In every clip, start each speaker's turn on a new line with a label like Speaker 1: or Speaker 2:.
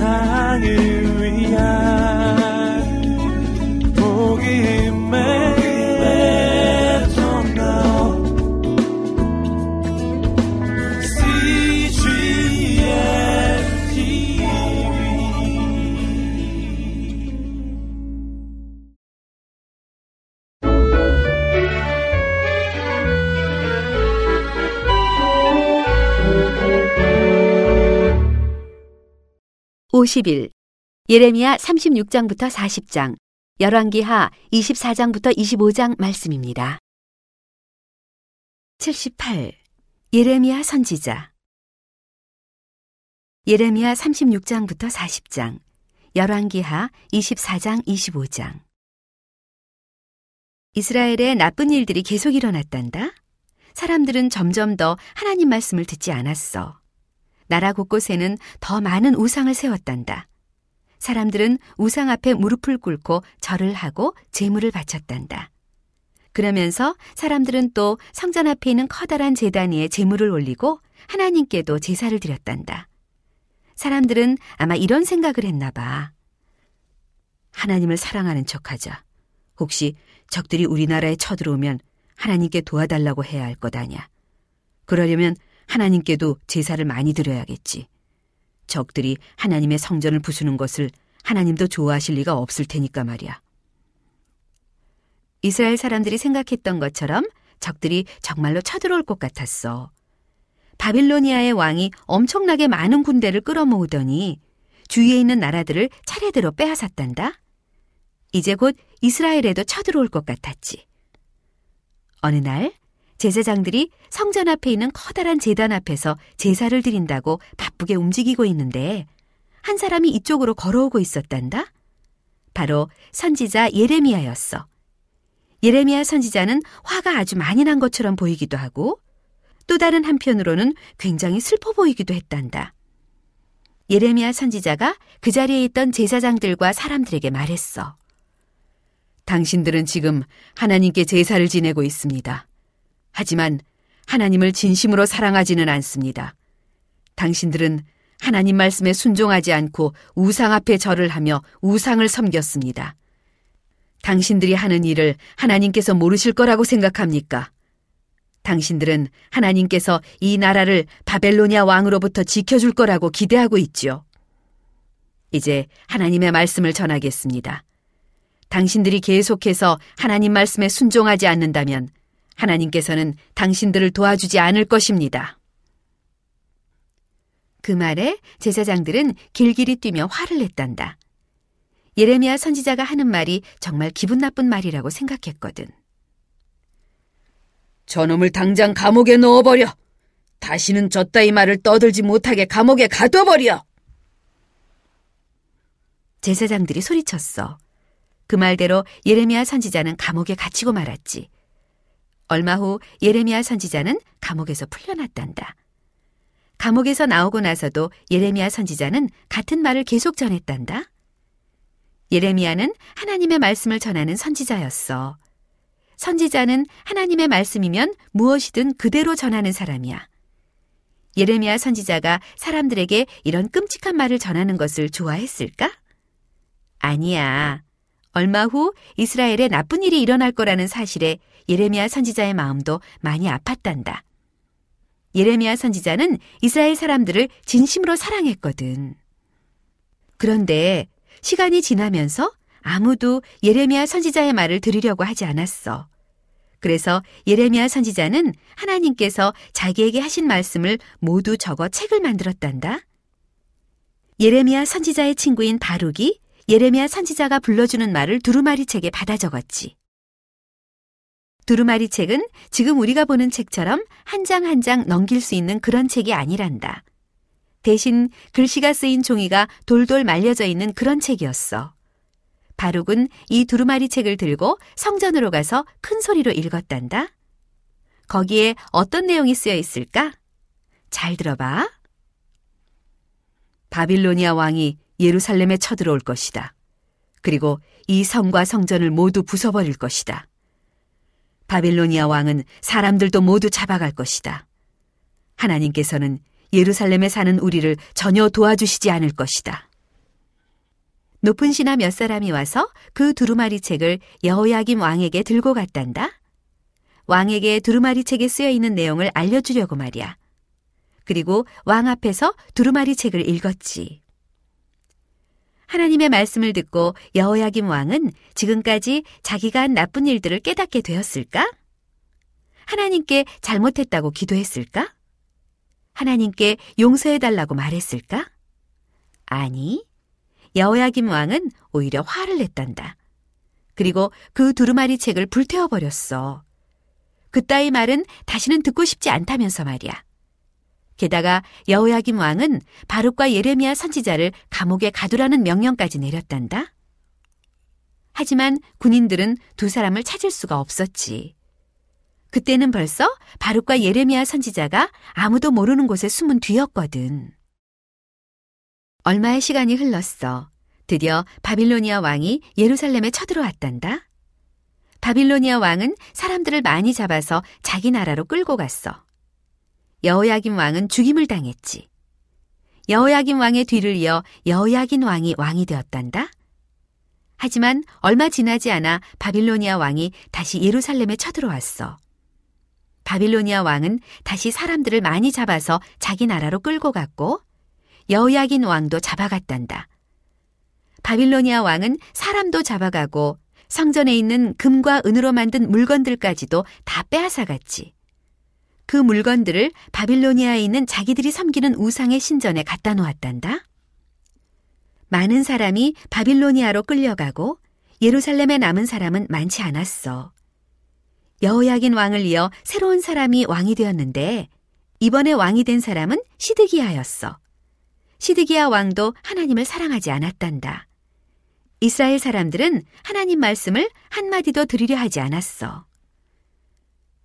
Speaker 1: 세상을
Speaker 2: (50일) 예레미야 (36장부터 40장) 열왕기하 (24장부터 25장) 말씀입니다. (78) 예레미야 선지자 예레미야 (36장부터 40장) 열왕기하 (24장 25장) 이스라엘에 나쁜 일들이 계속 일어났단다. 사람들은 점점 더 하나님 말씀을 듣지 않았어. 나라 곳곳에는 더 많은 우상을 세웠단다. 사람들은 우상 앞에 무릎을 꿇고 절을 하고 제물을 바쳤단다. 그러면서 사람들은 또 성전 앞에 있는 커다란 제단 위에 제물을 올리고 하나님께도 제사를 드렸단다. 사람들은 아마 이런 생각을 했나 봐. 하나님을 사랑하는 척하자. 혹시 적들이 우리나라에 쳐들어오면 하나님께 도와달라고 해야 할 것 아냐. 그러려면 하나님께도 제사를 많이 드려야겠지. 적들이 하나님의 성전을 부수는 것을 하나님도 좋아하실 리가 없을 테니까 말이야. 이스라엘 사람들이 생각했던 것처럼 적들이 정말로 쳐들어올 것 같았어. 바빌로니아의 왕이 엄청나게 많은 군대를 끌어모으더니 주위에 있는 나라들을 차례대로 빼앗았단다. 이제 곧 이스라엘에도 쳐들어올 것 같았지. 어느 날 제사장들이 성전 앞에 있는 커다란 제단 앞에서 제사를 드린다고 바쁘게 움직이고 있는데 한 사람이 이쪽으로 걸어오고 있었단다. 바로 선지자 예레미야였어. 예레미야 선지자는 화가 아주 많이 난 것처럼 보이기도 하고 또 다른 한편으로는 굉장히 슬퍼 보이기도 했단다. 예레미야 선지자가 그 자리에 있던 제사장들과 사람들에게 말했어. 당신들은 지금 하나님께 제사를 지내고 있습니다. 하지만 하나님을 진심으로 사랑하지는 않습니다. 당신들은 하나님 말씀에 순종하지 않고 우상 앞에 절을 하며 우상을 섬겼습니다. 당신들이 하는 일을 하나님께서 모르실 거라고 생각합니까? 당신들은 하나님께서 이 나라를 바벨로니아 왕으로부터 지켜줄 거라고 기대하고 있지요. 이제 하나님의 말씀을 전하겠습니다. 당신들이 계속해서 하나님 말씀에 순종하지 않는다면 하나님께서는 당신들을 도와주지 않을 것입니다. 그 말에 제사장들은 길길이 뛰며 화를 냈단다. 예레미야 선지자가 하는 말이 정말 기분 나쁜 말이라고 생각했거든.
Speaker 3: 저놈을 당장 감옥에 넣어버려. 다시는 저 따위 말을 떠들지 못하게 감옥에 가둬버려.
Speaker 2: 제사장들이 소리쳤어. 그 말대로 예레미야 선지자는 감옥에 갇히고 말았지. 얼마 후 예레미야 선지자는 감옥에서 풀려났단다. 감옥에서 나오고 나서도 예레미야 선지자는 같은 말을 계속 전했단다. 예레미야는 하나님의 말씀을 전하는 선지자였어. 선지자는 하나님의 말씀이면 무엇이든 그대로 전하는 사람이야. 예레미야 선지자가 사람들에게 이런 끔찍한 말을 전하는 것을 좋아했을까? 아니야. 얼마 후 이스라엘에 나쁜 일이 일어날 거라는 사실에 예레미야 선지자의 마음도 많이 아팠단다. 예레미야 선지자는 이스라엘 사람들을 진심으로 사랑했거든. 그런데 시간이 지나면서 아무도 예레미야 선지자의 말을 들으려고 하지 않았어. 그래서 예레미야 선지자는 하나님께서 자기에게 하신 말씀을 모두 적어 책을 만들었단다. 예레미야 선지자의 친구인 바룩이 예레미야 선지자가 불러주는 말을 두루마리 책에 받아 적었지. 두루마리 책은 지금 우리가 보는 책처럼 한 장 한 장 넘길 수 있는 그런 책이 아니란다. 대신 글씨가 쓰인 종이가 돌돌 말려져 있는 그런 책이었어. 바룩은 이 두루마리 책을 들고 성전으로 가서 큰 소리로 읽었단다. 거기에 어떤 내용이 쓰여 있을까? 잘 들어봐. 바빌로니아 왕이 예루살렘에 쳐들어올 것이다. 그리고 이 성과 성전을 모두 부숴버릴 것이다. 바빌로니아 왕은 사람들도 모두 잡아갈 것이다. 하나님께서는 예루살렘에 사는 우리를 전혀 도와주시지 않을 것이다. 높은 신하 몇 사람이 와서 그 두루마리 책을 여호야김 왕에게 들고 갔단다. 왕에게 두루마리 책에 쓰여 있는 내용을 알려주려고 말이야. 그리고 왕 앞에서 두루마리 책을 읽었지. 하나님의 말씀을 듣고 여호야김 왕은 지금까지 자기가 한 나쁜 일들을 깨닫게 되었을까? 하나님께 잘못했다고 기도했을까? 하나님께 용서해달라고 말했을까? 아니, 여호야김 왕은 오히려 화를 냈단다. 그리고 그 두루마리 책을 불태워버렸어. 그따위 말은 다시는 듣고 싶지 않다면서 말이야. 게다가 여호야김 왕은 바룩과 예레미야 선지자를 감옥에 가두라는 명령까지 내렸단다. 하지만 군인들은 두 사람을 찾을 수가 없었지. 그때는 벌써 바룩과 예레미야 선지자가 아무도 모르는 곳에 숨은 뒤였거든. 얼마의 시간이 흘렀어. 드디어 바빌로니아 왕이 예루살렘에 쳐들어왔단다. 바빌로니아 왕은 사람들을 많이 잡아서 자기 나라로 끌고 갔어. 여호야김 왕은 죽임을 당했지. 여호야김 왕의 뒤를 이어 여호야긴 왕이 왕이 되었단다. 하지만 얼마 지나지 않아 바빌로니아 왕이 다시 예루살렘에 쳐들어왔어. 바빌로니아 왕은 다시 사람들을 많이 잡아서 자기 나라로 끌고 갔고 여호야긴 왕도 잡아갔단다. 바빌로니아 왕은 사람도 잡아가고 성전에 있는 금과 은으로 만든 물건들까지도 다 빼앗아갔지. 그 물건들을 바빌로니아에 있는 자기들이 섬기는 우상의 신전에 갖다 놓았단다. 많은 사람이 바빌로니아로 끌려가고 예루살렘에 남은 사람은 많지 않았어. 여호야긴 왕을 이어 새로운 사람이 왕이 되었는데 이번에 왕이 된 사람은 시드기야였어. 시드기야 왕도 하나님을 사랑하지 않았단다. 이스라엘 사람들은 하나님 말씀을 한마디도 들으려 하지 않았어.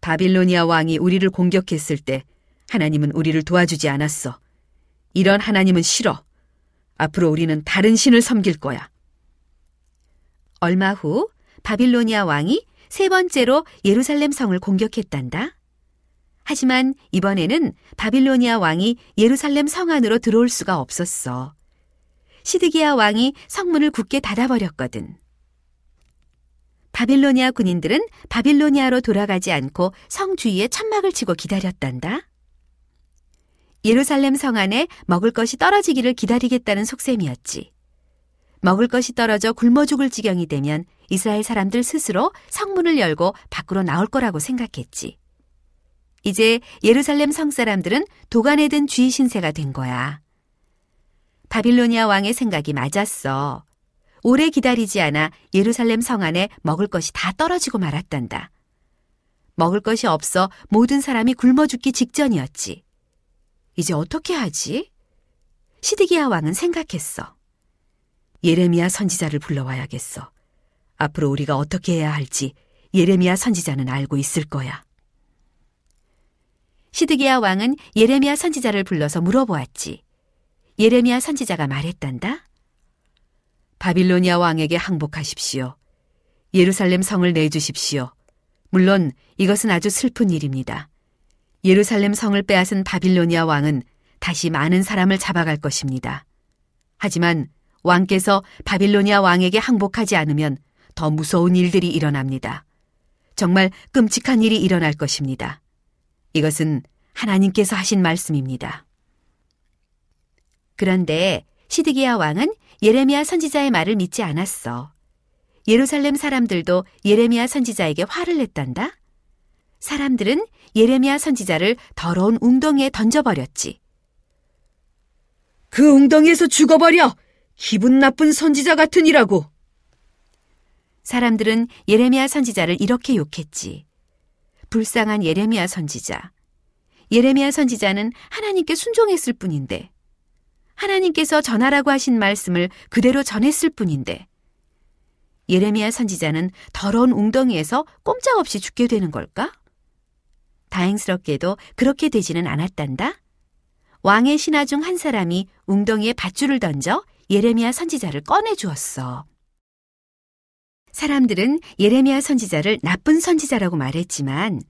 Speaker 3: 바빌로니아 왕이 우리를 공격했을 때 하나님은 우리를 도와주지 않았어. 이런 하나님은 싫어. 앞으로 우리는 다른 신을 섬길 거야.
Speaker 2: 얼마 후 바빌로니아 왕이 세 번째로 예루살렘 성을 공격했단다. 하지만 이번에는 바빌로니아 왕이 예루살렘 성 안으로 들어올 수가 없었어. 시드기야 왕이 성문을 굳게 닫아버렸거든. 바빌로니아 군인들은 바빌로니아로 돌아가지 않고 성 주위에 천막을 치고 기다렸단다. 예루살렘 성 안에 먹을 것이 떨어지기를 기다리겠다는 속셈이었지. 먹을 것이 떨어져 굶어 죽을 지경이 되면 이스라엘 사람들 스스로 성문을 열고 밖으로 나올 거라고 생각했지. 이제 예루살렘 성 사람들은 도간에 든쥐 신세가 된 거야. 바빌로니아 왕의 생각이 맞았어. 오래 기다리지 않아 예루살렘 성 안에 먹을 것이 다 떨어지고 말았단다. 먹을 것이 없어 모든 사람이 굶어 죽기 직전이었지. 이제 어떻게 하지? 시드기야 왕은 생각했어.
Speaker 3: 예레미야 선지자를 불러와야겠어. 앞으로 우리가 어떻게 해야 할지 예레미야 선지자는 알고 있을 거야.
Speaker 2: 시드기야 왕은 예레미야 선지자를 불러서 물어보았지. 예레미야 선지자가 말했단다.
Speaker 3: 바빌로니아 왕에게 항복하십시오. 예루살렘 성을 내주십시오. 물론 이것은 아주 슬픈 일입니다. 예루살렘 성을 빼앗은 바빌로니아 왕은 다시 많은 사람을 잡아갈 것입니다. 하지만 왕께서 바빌로니아 왕에게 항복하지 않으면 더 무서운 일들이 일어납니다. 정말 끔찍한 일이 일어날 것입니다. 이것은 하나님께서 하신 말씀입니다.
Speaker 2: 그런데 시드기야 왕은 예레미야 선지자의 말을 믿지 않았어. 예루살렘 사람들도 예레미야 선지자에게 화를 냈단다. 사람들은 예레미야 선지자를 더러운 웅덩이에 던져버렸지.
Speaker 3: 그 웅덩이에서 죽어버려! 기분 나쁜 선지자 같으니라고!
Speaker 2: 사람들은 예레미야 선지자를 이렇게 욕했지. 불쌍한 예레미야 선지자. 예레미야 선지자는 하나님께 순종했을 뿐인데 하나님께서 전하라고 하신 말씀을 그대로 전했을 뿐인데 예레미야 선지자는 더러운 웅덩이에서 꼼짝없이 죽게 되는 걸까? 다행스럽게도 그렇게 되지는 않았단다. 왕의 신하 중 한 사람이 웅덩이에 밧줄을 던져 예레미야 선지자를 꺼내 주었어. 사람들은 예레미야 선지자를 나쁜 선지자라고 말했지만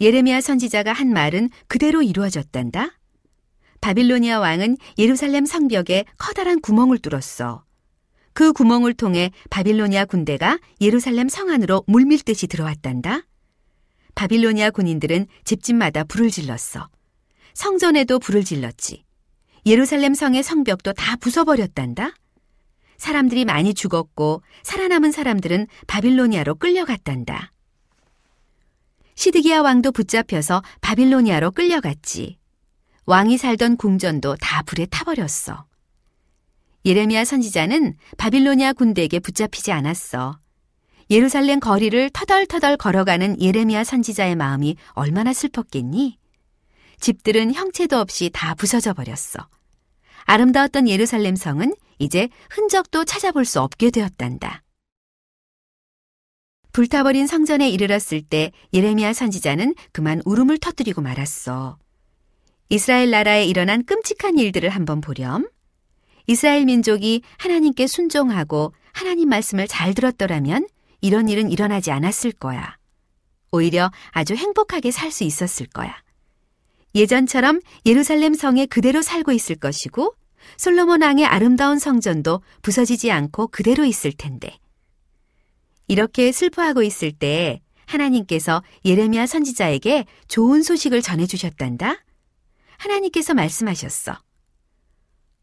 Speaker 2: 예레미야 선지자가 한 말은 그대로 그 구멍을 통해 바빌로니아 군대가 예루살렘 성 안으로 물밀듯이 들어왔단다. 바빌로니아 군인들은 집집마다 불을 질렀어. 성전에도 불을 질렀지. 예루살렘 성의 성벽도 다 부숴버렸단다. 사람들이 많이 죽었고 살아남은 사람들은 바빌로니아로 끌려갔단다. 시드기야 왕도 붙잡혀서 바빌로니아로 끌려갔지. 왕이 살던 궁전도 다 불에 타버렸어. 예레미야 선지자는 바빌로니아 군대에게 붙잡히지 않았어. 예루살렘 거리를 터덜터덜 걸어가는 예레미야 선지자의 마음이 얼마나 슬펐겠니? 집들은 형체도 없이 다 부서져 버렸어. 아름다웠던 예루살렘 성은 이제 흔적도 찾아볼 수 없게 되었단다. 불타버린 성전에 이르렀을 때 예레미야 선지자는 그만 울음을 터뜨리고 말았어. 이스라엘 나라에 일어난 끔찍한 일들을 한번 보렴. 이스라엘 민족이 하나님께 순종하고 하나님 말씀을 잘 들었더라면 이런 일은 일어나지 않았을 거야. 오히려 아주 행복하게 살 수 있었을 거야. 예전처럼 예루살렘 성에 그대로 살고 있을 것이고 솔로몬 왕의 아름다운 성전도 부서지지 않고 그대로 있을 텐데. 이렇게 슬퍼하고 있을 때 하나님께서 예레미야 선지자에게 좋은 소식을 전해 주셨단다. 하나님께서 말씀하셨어.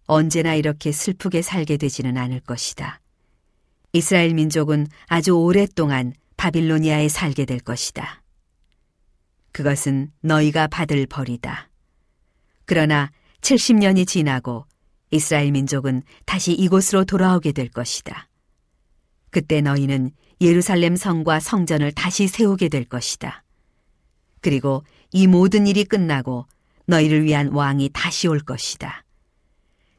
Speaker 2: 언제나 이렇게 슬프게 살게 되지는 않을 것이다. 이스라엘 민족은 아주 오랫동안 바빌로니아에 살게 될 것이다. 그것은 너희가 받을 벌이다. 그러나 70년이 지나고 이스라엘 민족은 다시 이곳으로 돌아오게 될 것이다. 그때 너희는 예루살렘 성과 성전을 다시 세우게 될 것이다. 그리고 이 모든 일이 끝나고 너희를 위한 왕이 다시 올 것이다.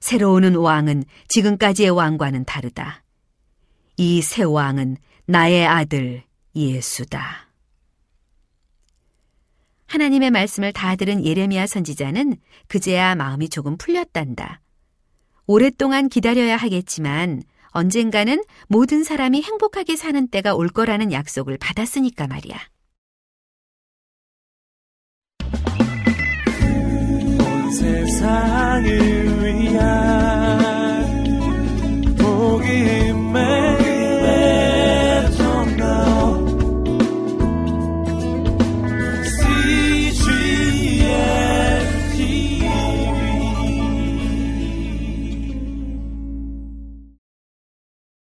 Speaker 2: 새로 오는 왕은 지금까지의 왕과는 다르다. 이 새 왕은 나의 아들 예수다. 하나님의 말씀을 다 들은 예레미야 선지자는 그제야 마음이 조금 풀렸단다. 오랫동안 기다려야 하겠지만 언젠가는 모든 사람이 행복하게 사는 때가 올 거라는 약속을 받았으니까 말이야.
Speaker 1: 온 세상을 위한